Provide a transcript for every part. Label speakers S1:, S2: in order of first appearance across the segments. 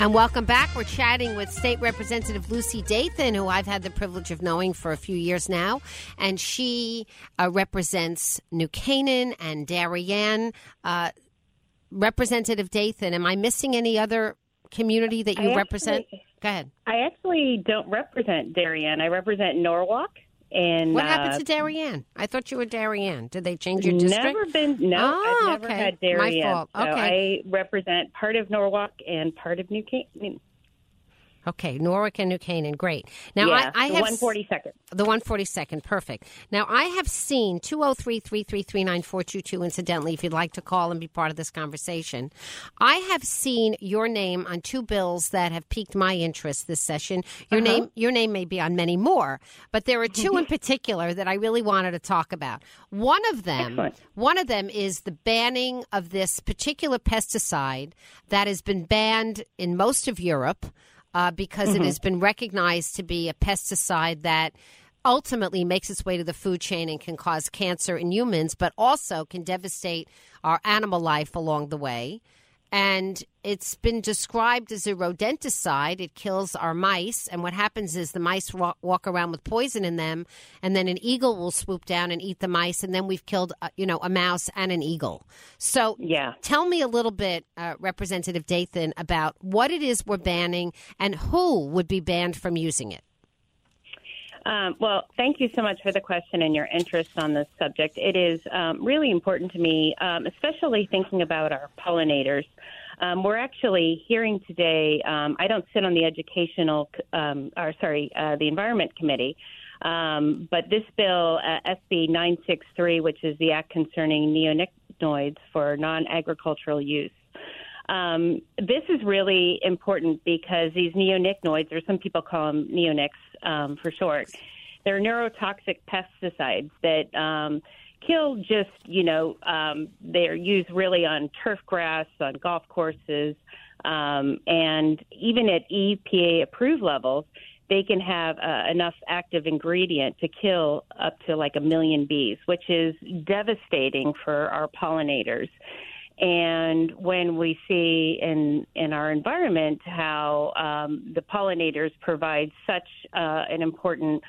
S1: And welcome back. We're chatting with State Representative Lucy Dathan, who I've had the privilege of knowing for a few years now. And she uh, represents New Canaan and Darien. Uh, Representative Dathan, am I missing any other community that you
S2: I
S1: represent?
S2: actually-
S1: Go ahead.
S2: I actually don't represent Darien. I represent Norwalk. And
S1: What happened
S2: uh,
S1: to Darien? I thought you were Darien. Did they change your district?
S2: Never been. No,
S1: Oh,
S2: I've never
S1: okay.
S2: had
S1: My
S2: Darien.
S1: fault.
S2: So
S1: Okay.
S2: I represent part of Norwalk and part of New Canaan.
S1: Okay, Norwalk and New Canaan. Great. Now,
S2: yeah,
S1: I, I
S2: the
S1: have
S2: 142nd.
S1: The 142nd, perfect. Now, I have seen 203 333 9422, incidentally, if you'd like to call and be part of this conversation. I have seen your name on two bills that have piqued my interest this session. Your
S2: Uh-huh.
S1: name your name may be on many more, but there are two in particular that I really wanted to talk about. One of them
S2: Excellent.
S1: one of them is the banning of this particular pesticide that has been banned in most of Europe uh, because it has been recognized to be a pesticide that ultimately makes its way to the food chain and can cause cancer in humans, but also can devastate our animal life along the way. And it's been described as a rodenticide. It kills our mice. And what happens is the mice wa- walk around with poison in them, and then an eagle will swoop down and eat the mice. And then we've killed, uh, you know, a mouse and an eagle. So
S2: Yeah.
S1: tell me a little bit, uh, Representative Dathan, about what it is we're banning and who would be banned from using it.
S2: Um, well, thank you so much for the question and your interest on this subject. It is um, really important to me, um, especially thinking about our pollinators. Um, we're actually hearing today. Um, I don't sit on the educational, um, or sorry, uh, the environment committee, but this bill, uh, SB 963, which is the act concerning neonicotinoids for non-agricultural use. Um, this is really important because these neonicotinoids, or some people call them neonics um, for short, they're neurotoxic pesticides that um, kill just, you know, um, they're used really on turf grass, on golf courses, um, and even at EPA approved levels, they can have uh, enough active ingredient to kill up to like a million bees, which is devastating for our pollinators. And when we see in in our environment how um, the pollinators provide such uh, an important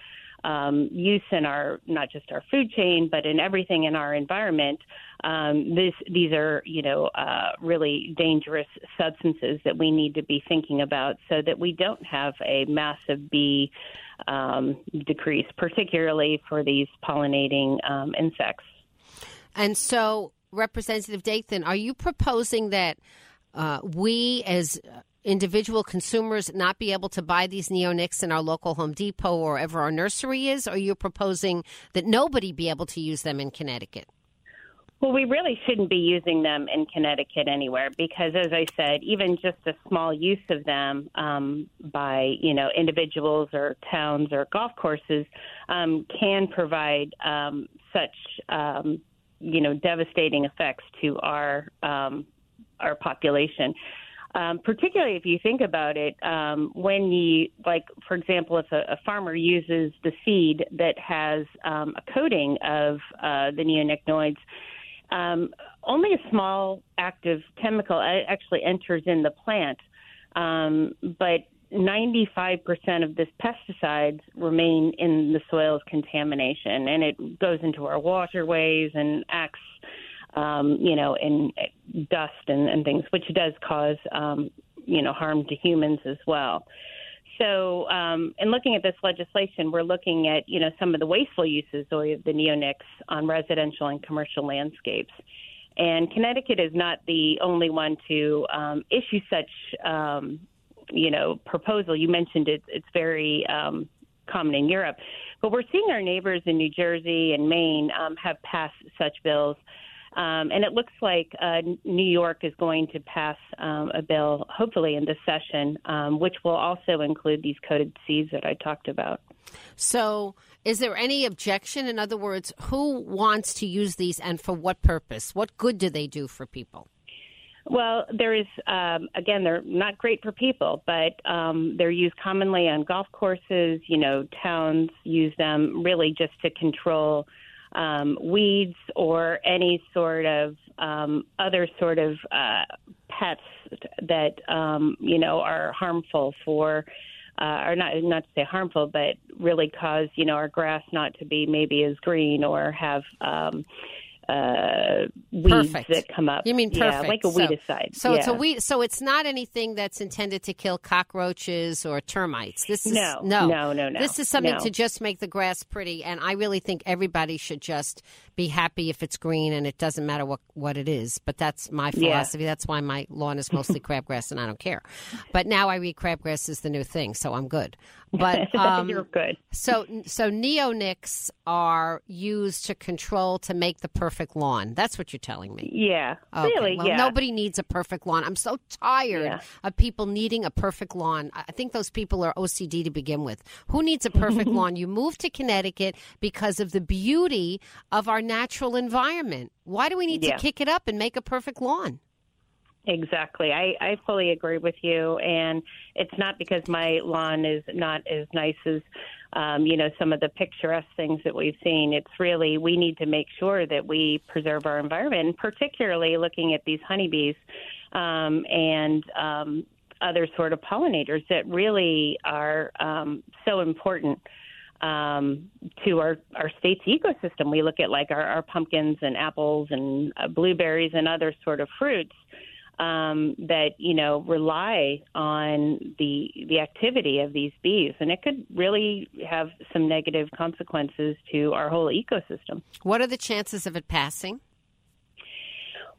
S2: um, use in our not just our food chain, but in everything in our environment, um, this these are you know uh, really dangerous substances that we need to be thinking about so that we don't have a massive bee um, decrease, particularly for these pollinating um, insects.
S1: And so, Representative Dathan, are you proposing that uh, we, as individual consumers, not be able to buy these neonics in our local Home Depot or wherever our nursery is? Or are you proposing that nobody be able to use them in Connecticut?
S2: Well, we really shouldn't be using them in Connecticut anywhere because, as I said, even just a small use of them um, by you know individuals or towns or golf courses um, can provide um, such um, you know devastating effects to our um, our population. Um, particularly if you think about it, um, when you, like, for example, if a, a farmer uses the seed that has um, a coating of uh, the neonicotinoids, um, only a small active chemical actually enters in the plant. Um, but 95% of this pesticides remain in the soil's contamination, and it goes into our waterways and acts, um, you know, in dust and, and things, which does cause, um, you know, harm to humans as well. So, um, in looking at this legislation, we're looking at, you know, some of the wasteful uses of the neonics on residential and commercial landscapes. And Connecticut is not the only one to um, issue such um, you know proposal. You mentioned it, it's very um, common in Europe, but we're seeing our neighbors in New Jersey and Maine um, have passed such bills. Um, and it looks like uh, New York is going to pass um, a bill, hopefully in this session, um, which will also include these coded seeds that I talked about.
S1: So, is there any objection? In other words, who wants to use these and for what purpose? What good do they do for people?
S2: Well, there is, um, again, they're not great for people, but um, they're used commonly on golf courses. You know, towns use them really just to control um, weeds or any sort of um, other sort of uh, pets that, um, you know, are harmful for. Uh, or not not to say harmful, but really cause you know our grass not to be maybe as green or have um, uh, weeds perfect. that come up.
S1: You mean perfect?
S2: Yeah, like a weedicide.
S1: So,
S2: yeah.
S1: it's a weed. So it's not anything that's intended to kill cockroaches or termites. This is
S2: no,
S1: no,
S2: no, no, no.
S1: This is something
S2: no.
S1: to just make the grass pretty. And I really think everybody should just be happy if it's green and it doesn't matter what what it is. But that's my philosophy. Yeah. That's why my lawn is mostly crabgrass and I don't care. But now I read crabgrass is the new thing, so I'm good. But um,
S2: you're good.
S1: so so neonics are used to control to make the perfect lawn. That's what you're telling me.
S2: Yeah,
S1: okay.
S2: really.
S1: Well,
S2: yeah.
S1: nobody needs a perfect lawn. I'm so tired
S2: yeah.
S1: of people needing a perfect lawn. I think those people are OCD to begin with. Who needs a perfect lawn? You moved to Connecticut because of the beauty of our natural environment. Why do we need
S2: yeah.
S1: to kick it up and make a perfect lawn?
S2: Exactly. I, I fully agree with you. And it's not because my lawn is not as nice as, um, you know, some of the picturesque things that we've seen. It's really, we need to make sure that we preserve our environment, particularly looking at these honeybees um, and um, other sort of pollinators that really are um, so important um, to our, our state's ecosystem. We look at like our, our pumpkins and apples and uh, blueberries and other sort of fruits um, that you know rely on the the activity of these bees, and it could really have some negative consequences to our whole ecosystem.
S1: What are the chances of it passing?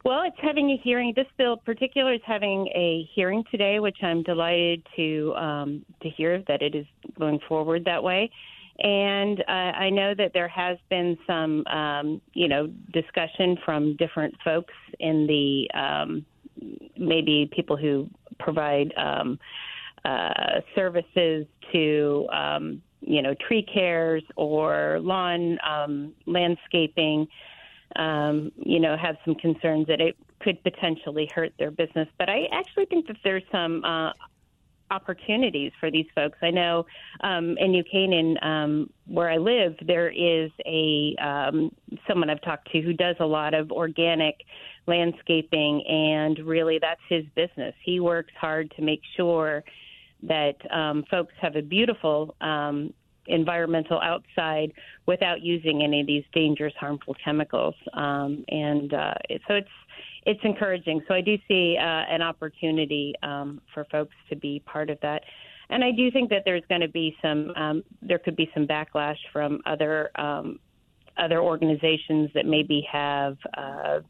S2: Well, it's having a hearing. This bill, particular, is having a hearing today, which I'm delighted to um, to hear that it is going forward that way. And uh, I know that there has been some, um, you know, discussion from different folks in the um, maybe people who provide um, uh, services to um, you know tree cares or lawn um, landscaping. Um, you know, have some concerns that it could potentially hurt their business. But I actually think that there's some uh, opportunities for these folks. I know um, in New Canaan, um, where I live, there is a um, someone I've talked to who does a lot of organic landscaping, and really that's his business. He works hard to make sure that um, folks have a beautiful um, environmental outside without using any of these dangerous, harmful chemicals. Um, and uh, so it's it's encouraging. So I do see uh, an opportunity um, for folks to be part of that. And I do think that there's going to be some, um, there could be some backlash from other um, other organizations that maybe have uh,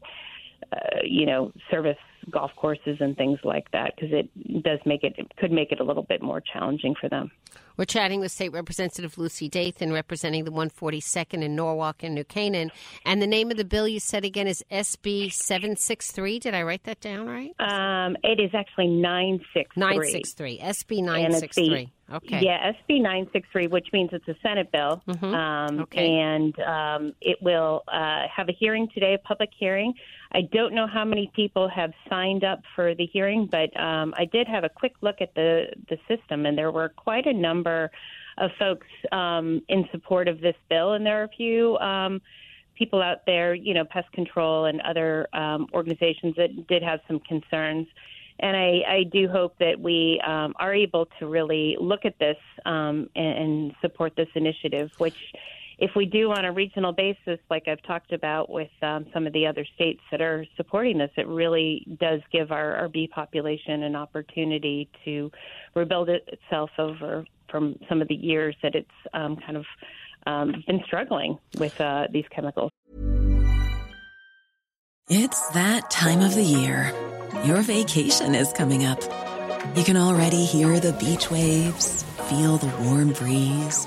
S2: uh, you know, service golf courses and things like that because it does make it, it could make it a little bit more challenging for them.
S1: We're chatting with State Representative Lucy Dathan, representing the 142nd in Norwalk and New Canaan. And the name of the bill you said again is SB 763. Did I write that down right?
S2: Um, it is actually 963.
S1: 963. SB 963. Okay.
S2: Yeah, SB 963, which means it's a Senate bill.
S1: Mm-hmm.
S2: Um,
S1: okay.
S2: And um, it will uh, have a hearing today, a public hearing. I don't know how many people have signed up for the hearing, but um, I did have a quick look at the the system, and there were quite a number of folks um, in support of this bill, and there are a few. Um, people out there, you know, pest control and other um, organizations that did have some concerns. And I, I do hope that we um, are able to really look at this um, and, and support this initiative, which if we do on a regional basis, like I've talked about with um, some of the other states that are supporting this, it really does give our, our bee population an opportunity to rebuild itself over from some of the years that it's um, kind of um, been struggling with uh, these chemicals.
S3: It's that time of the year. Your vacation is coming up. You can already hear the beach waves, feel the warm breeze,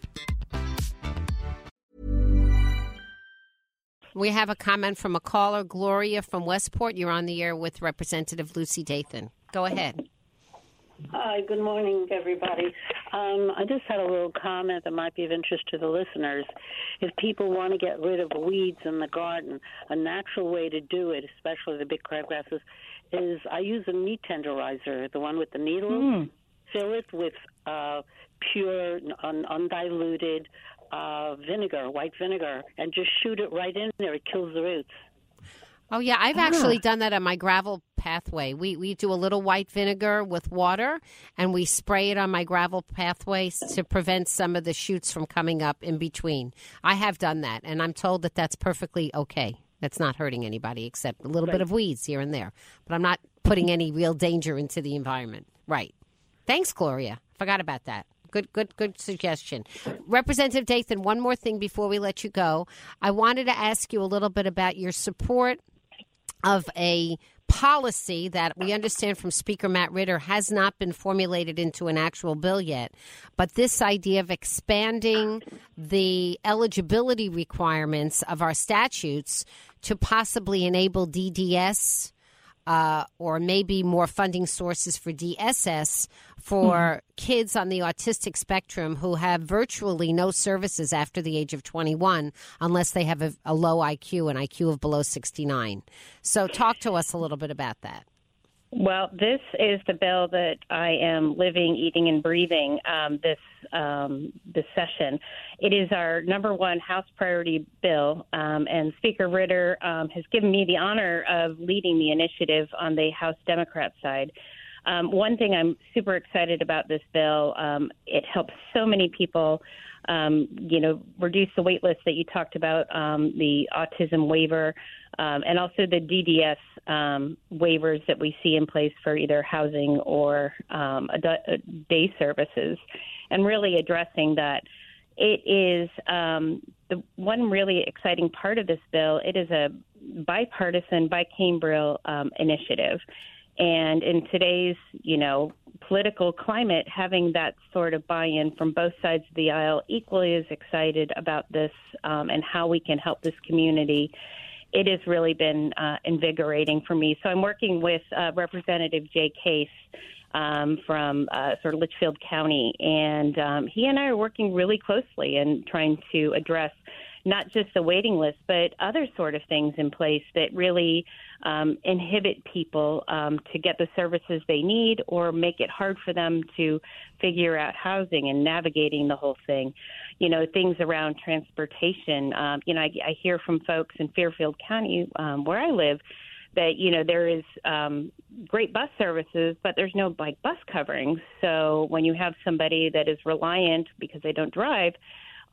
S1: We have a comment from a caller, Gloria from Westport. You're on the air with Representative Lucy Dathan. Go ahead.
S4: Hi, good morning, everybody. Um, I just had a little comment that might be of interest to the listeners. If people want to get rid of weeds in the garden, a natural way to do it, especially the big crabgrasses, is I use a meat tenderizer, the one with the needles.
S1: Hmm.
S4: Fill it with uh, pure, un- undiluted uh, vinegar, white vinegar, and just shoot it right in there. It kills the roots.
S1: Oh yeah, I've actually done that on my gravel pathway. We we do a little white vinegar with water and we spray it on my gravel pathways to prevent some of the shoots from coming up in between. I have done that and I'm told that that's perfectly okay. That's not hurting anybody except a little bit of weeds here and there. But I'm not putting any real danger into the environment. Right. Thanks, Gloria. Forgot about that. Good, good, good suggestion. Representative Dathan, one more thing before we let you go. I wanted to ask you a little bit about your support of a policy that we understand from Speaker Matt Ritter has not been formulated into an actual bill yet. But this idea of expanding the eligibility requirements of our statutes to possibly enable DDS uh, or maybe more funding sources for DSS for kids on the autistic spectrum who have virtually no services after the age of 21 unless they have a, a low IQ, an IQ of below 69. So, talk to us a little bit about that.
S2: Well, this is the bill that I am living, eating, and breathing um, this um, this session. It is our number one House priority bill, um, and Speaker Ritter um, has given me the honor of leading the initiative on the House Democrat side. Um, one thing I'm super excited about this bill, um, it helps so many people. You know, reduce the wait list that you talked about, the autism waiver, um, and also the DDS um, waivers that we see in place for either housing or um, day services, and really addressing that. It is um, the one really exciting part of this bill. It is a bipartisan, bicameral um, initiative. And in today's, you know, political climate, having that sort of buy-in from both sides of the aisle, equally as excited about this um, and how we can help this community. It has really been uh, invigorating for me. So I'm working with uh, Representative Jay Case um, from uh, sort of Litchfield County, and um, he and I are working really closely and trying to address not just the waiting list, but other sort of things in place that really um, inhibit people um, to get the services they need or make it hard for them to figure out housing and navigating the whole thing. You know, things around transportation. Um, you know, I, I hear from folks in Fairfield County, um, where I live, that you know there is um, great bus services, but there's no like bus coverings. So when you have somebody that is reliant because they don't drive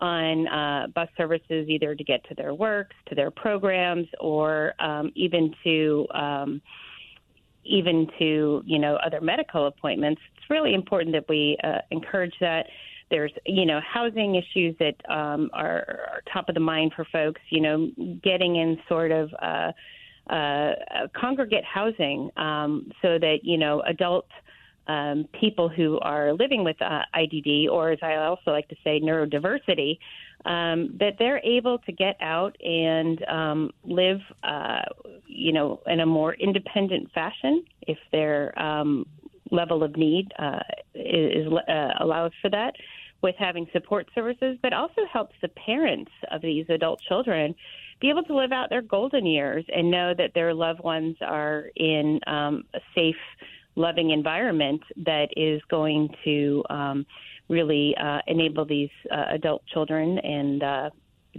S2: on uh, bus services either to get to their works, to their programs, or um, even to um, even to you know other medical appointments. It's really important that we uh, encourage that. There's you know housing issues that um, are, are top of the mind for folks. You know, getting in sort of. Uh, uh, congregate housing um, so that you know adult um, people who are living with uh, IDD, or as I also like to say, neurodiversity, um, that they're able to get out and um, live, uh, you know, in a more independent fashion if their um, level of need uh, is uh, allows for that. With having support services, but also helps the parents of these adult children be able to live out their golden years and know that their loved ones are in um, a safe loving environment that is going to um, really uh, enable these uh, adult children and uh,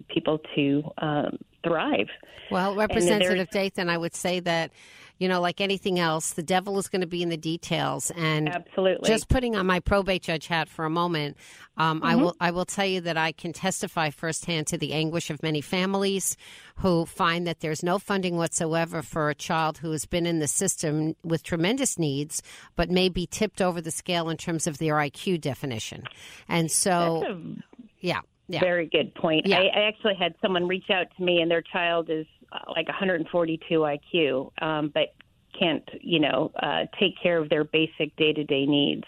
S2: people to um, thrive.
S1: Well, Representative Dathan, I would say that you know, like anything else, the devil is going to be in the details. And
S2: absolutely,
S1: just putting on my probate judge hat for a moment, um, mm-hmm. I will I will tell you that I can testify firsthand to the anguish of many families who find that there's no funding whatsoever for a child who has been in the system with tremendous needs, but may be tipped over the scale in terms of their IQ definition. And so,
S2: a-
S1: yeah. Yeah.
S2: Very good point.
S1: Yeah.
S2: I, I actually had someone reach out to me, and their child is like 142 IQ, um, but can't, you know, uh, take care of their basic day to day needs.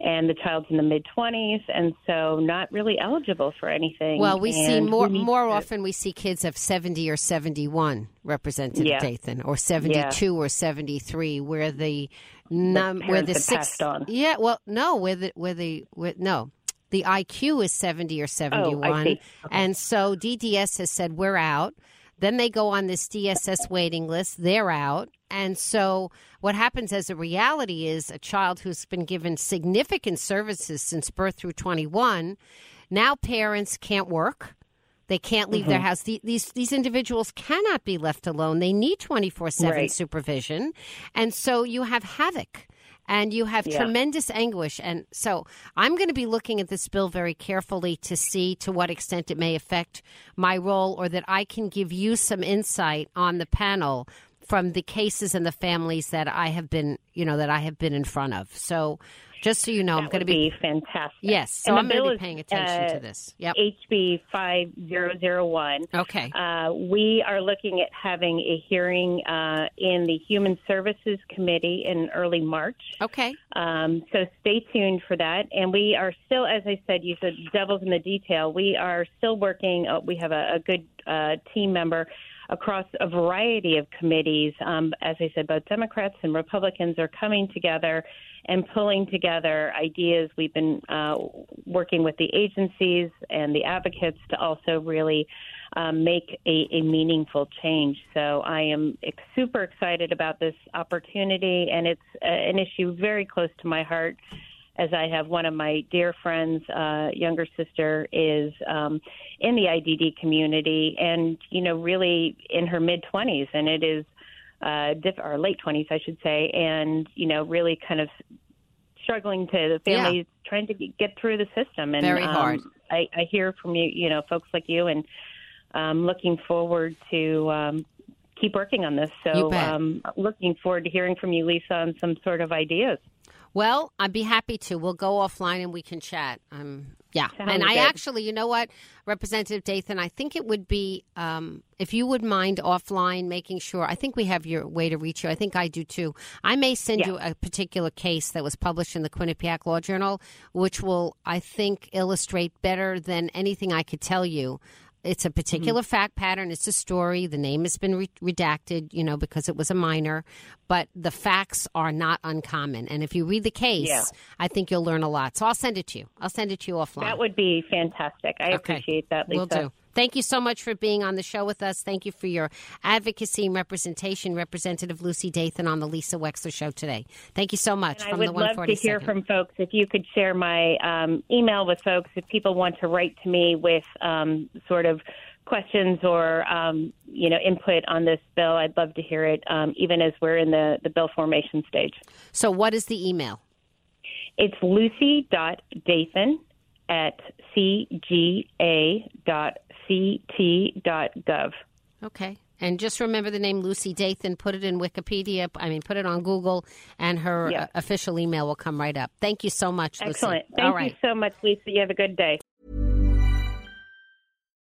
S2: And the child's in the mid 20s, and so not really eligible for anything.
S1: Well, we
S2: and
S1: see more more
S2: to,
S1: often we see kids of 70 or 71, represented
S2: Yeah.
S1: Dathan, or 72 or 73, where the num where the six
S2: on.
S1: yeah well no where the where the where, no the IQ is 70 or 71
S2: Oh, see.
S1: and so DDS has said we're out then they go on this DSS waiting list they're out and so what happens as a reality is a child who's been given significant services since birth through 21 now parents can't work they can't leave their mm-hmm. house. The- These these individuals cannot be left alone. They need twenty four seven supervision, and so you have havoc. And you have
S2: Yeah.
S1: tremendous anguish. And so I'm going to be looking at this bill very carefully to see to what extent it may affect my role or that I can give you some insight on the panel from the cases and the families that I have been, you know, that I have been in front of. So just so you know, I'm going to be,
S2: be fantastic.
S1: yes. So I'm going to be paying attention
S2: uh,
S1: to this. Yep.
S2: HB 5001.
S1: Okay.
S2: Uh, we are looking at having a hearing uh, in the Human Services Committee in early March.
S1: Okay.
S2: Um, so stay tuned for that. And we are still, as I said, you said devil's in the detail. We are still working. Uh, we have a, a good uh, team member across a variety of committees. Um, as I said, both Democrats and Republicans are coming together and pulling together ideas. We've been uh, working with the agencies and the advocates to also really um, make a, a meaningful change. So I am super excited about this opportunity, and it's uh, an issue very close to my heart. As I have one of my dear friends, uh, younger sister, is um, in the IDD community, and you know, really in her mid twenties, and it is uh, diff- or late twenties, I should say, and you know, really kind of struggling to the
S1: Yeah.
S2: trying to get through the system. And
S1: Very hard.
S2: Um, I, I hear from you, you know, folks like you, and um, looking forward to um, keep working on this. So, um, looking forward to hearing from you, Lisa, on some sort of ideas.
S1: Well, I'd be happy to. We'll go offline and we can chat. Um, yeah, and I actually, you know what, Representative Dathan, I think it would be um, if you would mind offline making sure. I think we have your way to reach you. I think I do too. I may send
S2: Yeah.
S1: you a particular case that was published in the Quinnipiac Law Journal, which will, I think, illustrate better than anything I could tell you. It's a particular
S2: Mm-hmm.
S1: fact pattern. It's a story. The name has been re- redacted, you know, because it was a minor, but the facts are not uncommon. And if you read the case,
S2: Yeah.
S1: I think you'll learn a lot. So I'll send it to you. I'll send it to you offline.
S2: That would be fantastic. I
S1: Okay.
S2: appreciate that, Lisa.
S1: Will do. Thank you so much for being on the show with us. Thank you for your advocacy and representation, Representative Lucy Dathan on the Lisa Wexler Show today. Thank you so much
S2: And I would
S1: the
S2: love to hear from folks. If you could share my um, email with folks, if people want to write to me with um, sort of questions or um, you know input on this bill, I'd love to hear it. Um, even as we're in the the bill formation stage,
S1: so, what is the email?
S2: it's lucy.dathan at cga.ct.gov.
S1: Okay. And just remember the name Lucy Dathan. Put it in Wikipedia. I mean, put it on Google, and her
S2: Yeah.
S1: uh, official email will come right up. Thank you so much, Lucy.
S2: Excellent.
S1: All
S2: Thank
S1: right.
S2: you so much, Lisa. You have a good day.